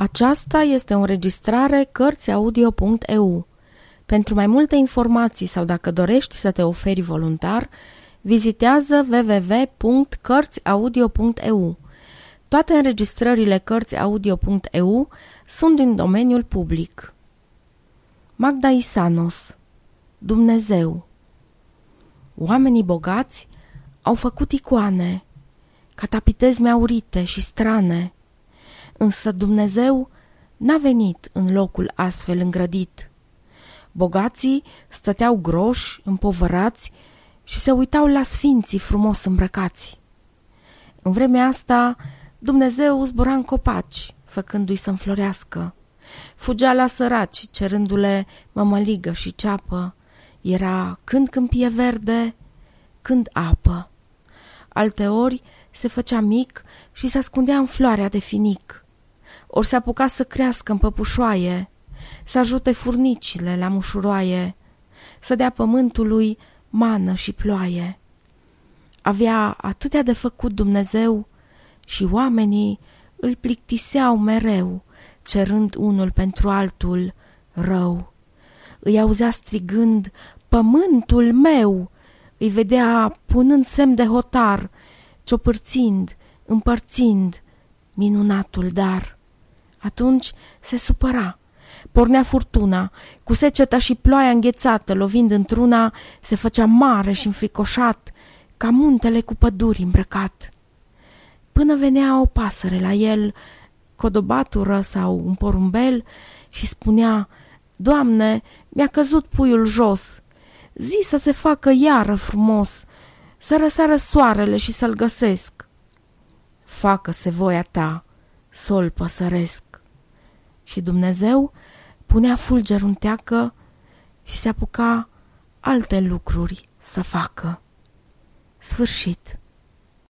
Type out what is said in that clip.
Aceasta este o înregistrare Cărțiaudio.eu. Pentru mai multe informații sau dacă dorești să te oferi voluntar, vizitează www.cărțiaudio.eu. Toate înregistrările Cărțiaudio.eu sunt din domeniul public. Magda Isanos Dumnezeu Oamenii bogați au făcut icoane, catapitezme aurite și strane, însă Dumnezeu n-a venit în locul astfel îngrădit. Bogații stăteau groși, împovărați și se uitau la sfinții frumos îmbrăcați. În vremea asta, Dumnezeu zbura în copaci, făcându-i să înflorească. Fugea la săraci, cerându-le mămăligă și ceapă. Era când câmpie verde, când apă. Alteori se făcea mic și se ascundea în floarea de finic ori se apuca să crească în păpușoaie, să ajute furnicile la mușuroaie, să dea pământului mană și ploaie. Avea atâtea de făcut Dumnezeu și oamenii îl plictiseau mereu, cerând unul pentru altul rău. Îi auzea strigând, pământul meu! Îi vedea punând semn de hotar, ciopârțind, împărțind minunatul dar. Atunci se supăra. Pornea furtuna, cu seceta și ploaia înghețată, lovind într-una, se făcea mare și înfricoșat, ca muntele cu păduri îmbrăcat. Până venea o pasăre la el, codobatură sau un porumbel, și spunea, Doamne, mi-a căzut puiul jos, zi să se facă iară frumos, să răsară soarele și să-l găsesc. Facă-se voia ta, sol păsăresc și Dumnezeu punea fulgerul în teacă și se apuca alte lucruri să facă. Sfârșit.